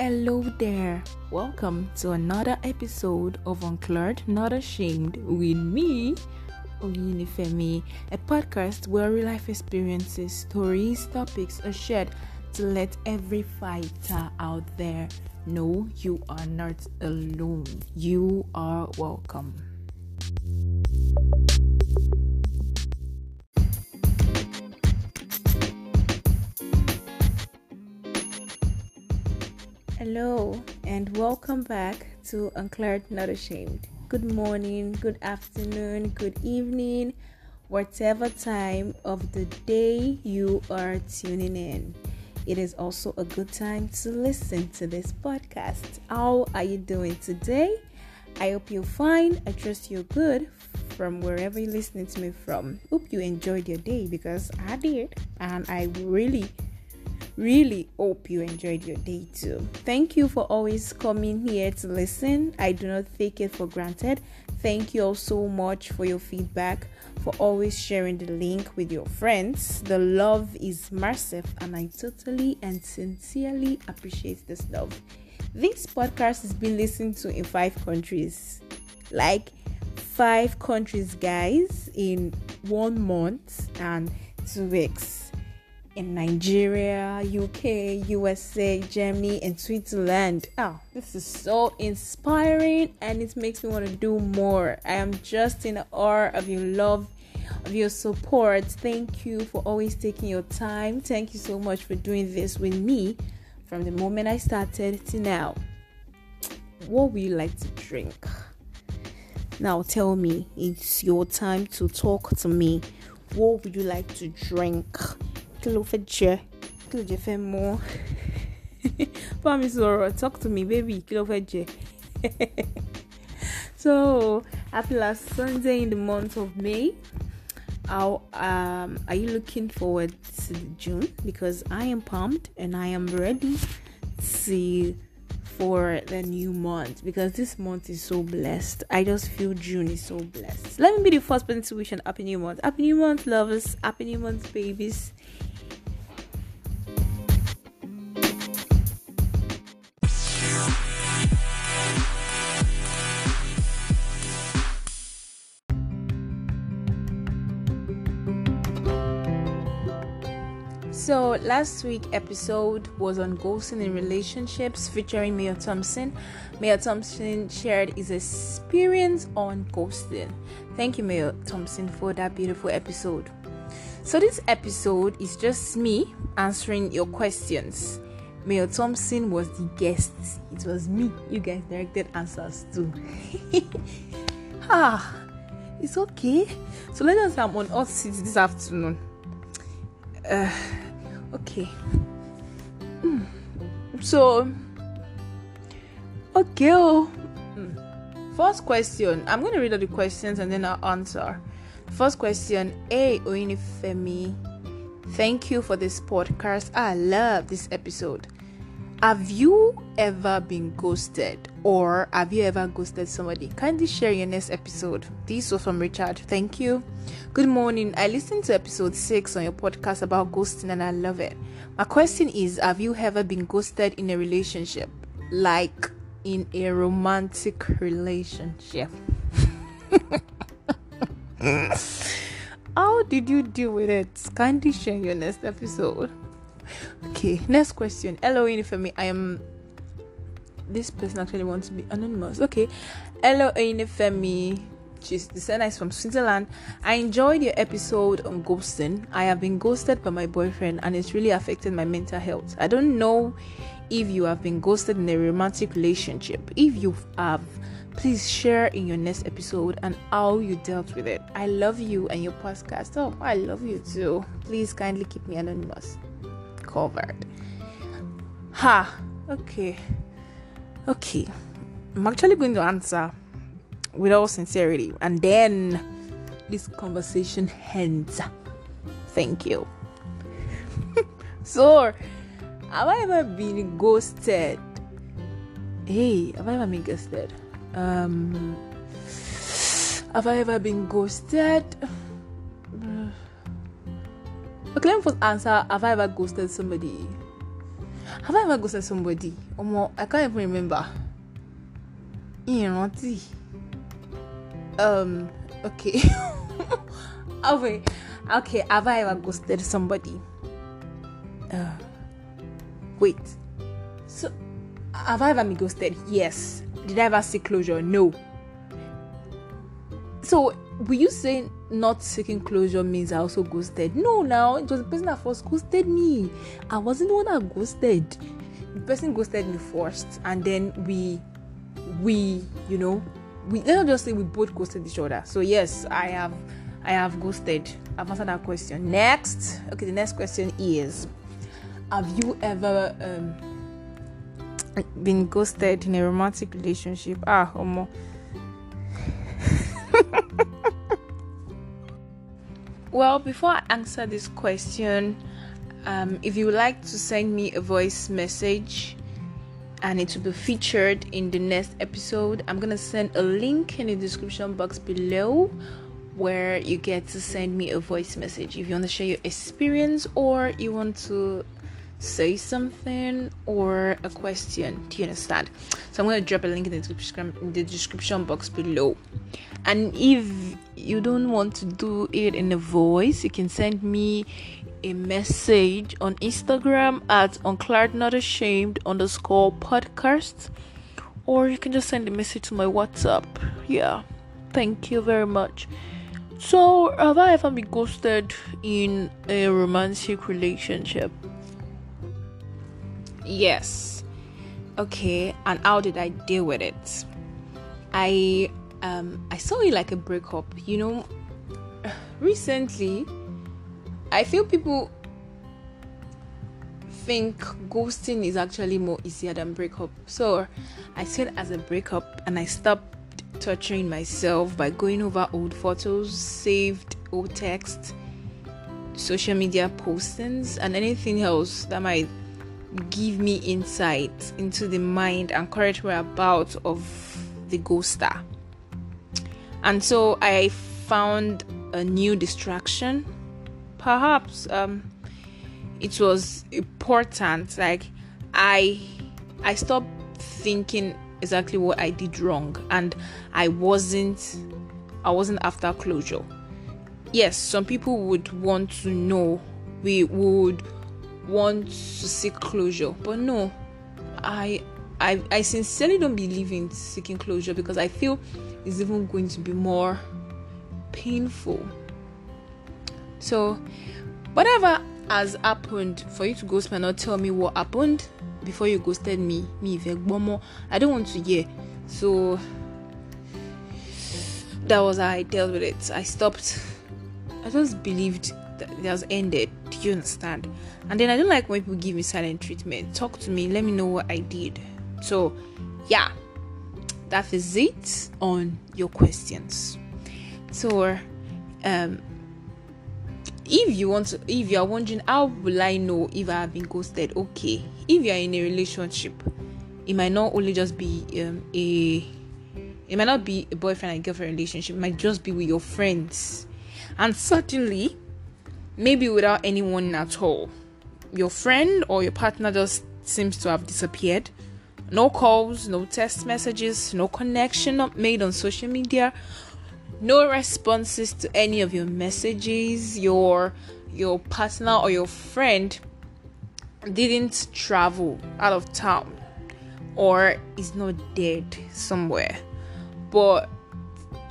Hello there. Welcome to another episode of Uncleared Not Ashamed with me, Oyinifemi, a podcast where real life experiences, stories, topics are shared to let every fighter out there know you are not alone. You are welcome. Hello, and welcome back to Uncleared Not Ashamed. Good morning, good afternoon, good evening, whatever time of the day you are tuning in. It is also a good time to listen to this podcast. How are you doing today? I hope you're fine. I trust you're good from wherever you're listening to me from. Hope you enjoyed your day because I did, and I really really hope you enjoyed your day too. Thank you for always coming here to listen. I do not take it for granted. Thank you all so much for your feedback, for always sharing the link with your friends. The love is massive, and I totally and sincerely appreciate this love. This podcast has been listened to in five countries. Like five countries, guys, in one month and two weeks in Nigeria, UK, USA, Germany, and Switzerland. Oh, this is so inspiring and it makes me want to do more. I am just in awe of your love, of your support. Thank you for always taking your time. Thank you so much for doing this with me from the moment I started to now. What would you like to drink? Now tell me, it's your time to talk to me. What would you like to drink? Kí ló fẹ́ jẹ kí ló jẹ fẹ́ mọ́ bá talk to me baby kí ló fẹ́ so happy last Sunday in the month of May. How um, are you looking forward to June? Because I am pumped and I am ready to see for the new month because this month is so blessed. I just feel June is so blessed. Let me be the first person to wish an happy new month. Happy new month, lovers. Happy new month, babies. So last week episode was on ghosting in relationships featuring Mayor Thompson. Mayor Thompson shared his experience on ghosting. Thank you, Mayor Thompson, for that beautiful episode. So this episode is just me answering your questions. Mayor Thompson was the guest. It was me. You guys directed answers too. ah, it's okay. So let us have on seat this afternoon. Uh, okay. Mm. so okay oh. mm. first question. I'm going to read out the questions and then i'll answer. First question. A Oyinifemi thank you for this podcast. I love this episode have you ever been ghosted or have you ever ghosted somebody? Kindly share your next episode. This was from Richard. Thank you. Good morning. I listened to episode 6 on your podcast about ghosting and I love it. My question is Have you ever been ghosted in a relationship? Like in a romantic relationship? How did you deal with it? Kindly share your next episode. Okay, next question. Hello, Inifemi. I am. This person actually wants to be anonymous. Okay. Hello, Inifemi. She's the sender is from Switzerland. I enjoyed your episode on ghosting. I have been ghosted by my boyfriend and it's really affected my mental health. I don't know if you have been ghosted in a romantic relationship. If you have, please share in your next episode and how you dealt with it. I love you and your podcast. Oh, I love you too. Please kindly keep me anonymous covered. Ha! Okay. Okay. I'm actually going to answer with all sincerity. And then this conversation ends. Thank you. so, have I ever been ghosted? Hey, have I ever been ghosted? Um, have I ever been ghosted? Okay, first answer Have I ever ghosted somebody? Have I ever ghosted somebody? Um, I can't even remember. Ìrántí. Um. Okay. oh wait. Okay. Have I ever ghosted somebody? Uh, wait. So, have I ever been ghosted? Yes. Did I ever seek closure? No. So, will you say not seeking closure means I also ghosted? No, now it was the person that first ghosted me. I wasn't the one that ghosted. The person ghosted me first, and then we, we, you know, we let's just say we both ghosted each other. So yes, I have, I have ghosted. I've answered that question. Next, okay, the next question is, have you ever um been ghosted in a romantic relationship? Ah, homo. Well, before I answer this question, um, if you would like to send me a voice message and it will be featured in the next episode, I'm gonna send a link in the description box below where you get to send me a voice message if you want to share your experience or you want to say something or a question. Do you understand? So I'm to drop a link in the description in the description box below. And if you don't want to do it in a voice, you can send me a message on Instagram at unclared not ashamed underscore podcast, or you can just send a message to my WhatsApp. Yeah, thank you very much. So, have I ever been ghosted in a romantic relationship? Yes. Okay, and how did I deal with it? I um I saw it like a breakup. You know, recently I feel people think ghosting is actually more easier than breakup. So I said as a breakup and I stopped torturing myself by going over old photos, saved old texts, social media postings, and anything else that might give me insight into the mind and current whereabouts of the ghoster. And so I found a new distraction. Perhaps um, it was important. Like I, I stopped thinking exactly what I did wrong, and I wasn't, I wasn't after closure. Yes, some people would want to know. We would want to seek closure but no I, I i sincerely don't believe in seeking closure because i feel it's even going to be more painful. So whatever has happened for you to ghost me not tell me what happened before you ghosted me me more i don't want to hear. So that was how i dealt with it. I stopped. I just believed that it has ended. Do you understand? And then I don't like when people give me silent treatment. Talk to me, let me know what I did. So, yeah, that is it on your questions. So, um, if you want to, if you are wondering how will I know if I have been ghosted, okay. If you are in a relationship, it might not only just be um, a it might not be a boyfriend and girlfriend relationship, it might just be with your friends. And certainly, maybe without anyone at all your friend or your partner just seems to have disappeared. No calls, no text messages, no connection made on social media, no responses to any of your messages. Your your partner or your friend didn't travel out of town or is not dead somewhere, but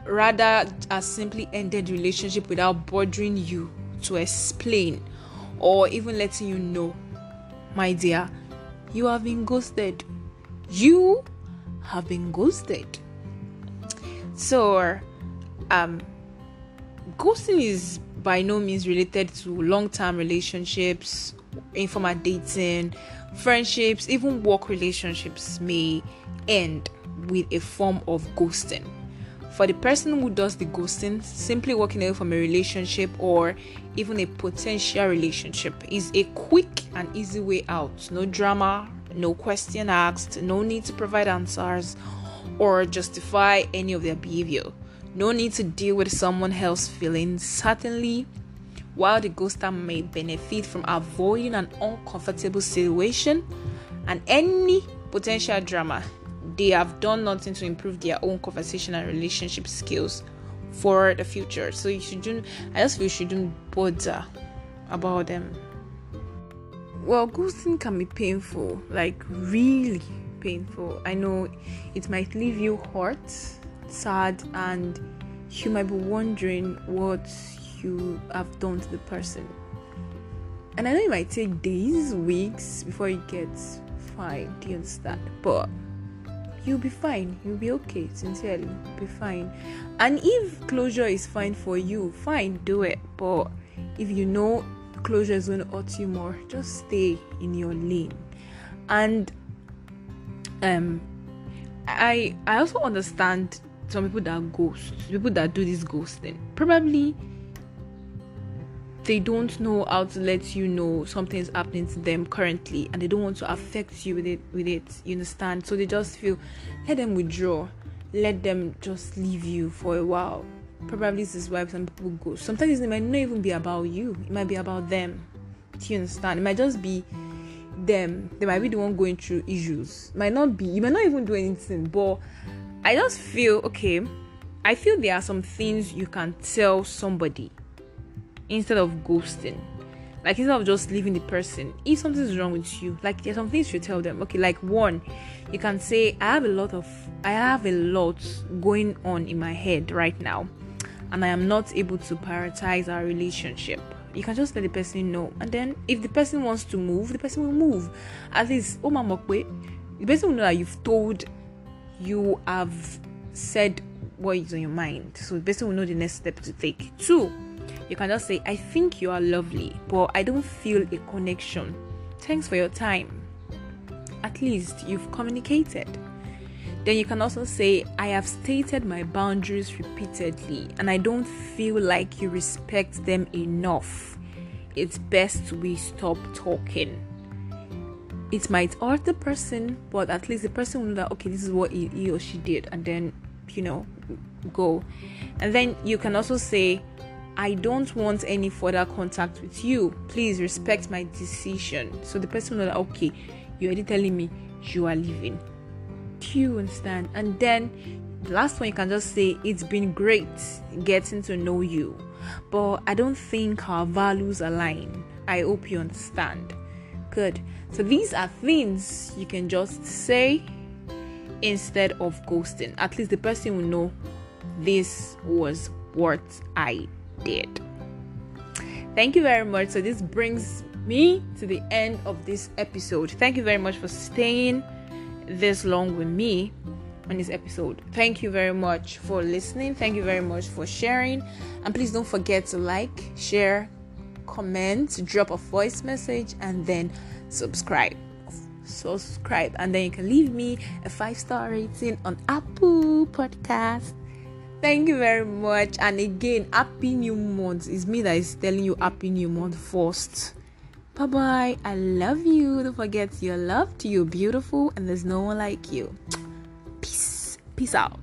rather has simply ended relationship without bothering you to explain or even letting you know, my dear, you have been ghosted. You have been ghosted. So, um, ghosting is by no means related to long term relationships, informal dating, friendships, even work relationships may end with a form of ghosting. For the person who does the ghosting, simply walking away from a relationship or even a potential relationship is a quick and easy way out. No drama, no question asked, no need to provide answers or justify any of their behavior. No need to deal with someone else's feelings. Certainly, while the ghoster may benefit from avoiding an uncomfortable situation, and any potential drama, they have done nothing to improve their own conversation and relationship skills for the future. So you shouldn't, I just feel you shouldn't bother about them. Well, ghosting can be painful, like really painful. I know it might leave you hurt, sad, and you might be wondering what you have done to the person. And I know it might take days, weeks before it gets fine. Do you understand? But you'll be fine. You'll be okay. Sincerely, be fine. And if closure is fine for you, fine, do it. But if you know closure is going to hurt you more, just stay in your lane. And um, I I also understand some people that ghost, people that do this ghosting. Probably they don't know how to let you know something's happening to them currently and they don't want to affect you with it with it you understand so they just feel let them withdraw let them just leave you for a while probably this is why some people go. Sometimes it might not even be about you. It might be about them. Do you understand? It might just be them. They might be the one going through issues. Might not be you might not even do anything but i just feel okay i feel there are some things you can tell somebody instead of ghosting. Like instead of just leaving the person, if something's wrong with you, like there's some things you tell them. Okay, like one, you can say, I have a lot of I have a lot going on in my head right now, and I am not able to prioritize our relationship. You can just let the person know, and then if the person wants to move, the person will move. At least, oh mama, the person will know that you've told, you have said what is on your mind, so the person will know the next step to take. Two you can just say, I think you are lovely, but I don't feel a connection. Thanks for your time. At least you've communicated. Then you can also say, I have stated my boundaries repeatedly and I don't feel like you respect them enough. It's best we stop talking. It might hurt the person, but at least the person will know that, okay, this is what he, or she did, and then, you know, go. And then you can also say, I don't want any further contact with you. Please respect my decision. So the person will know that, okay, you're already telling me you are leaving. You understand? And then the last one you can just say, It's been great getting to know you, but I don't think our values align. I hope you understand. Good. So these are things you can just say instead of ghosting. At least the person will know this was what I did. Thank you very much. So, this brings me to the end of this episode. Thank you very much for staying this long with me on this episode. Thank you very much for listening. Thank you very much for sharing. And please don't forget to like, share, comment, drop a voice message, and then subscribe. Subscribe, and then you can leave me a five star rating on Apple Podcast. Thank you very much. And again, happy new month. It's me that is telling you happy new month first. Bye bye. I love you. Don't forget you're loved, you're beautiful, and there's no one like you. Peace. Peace out.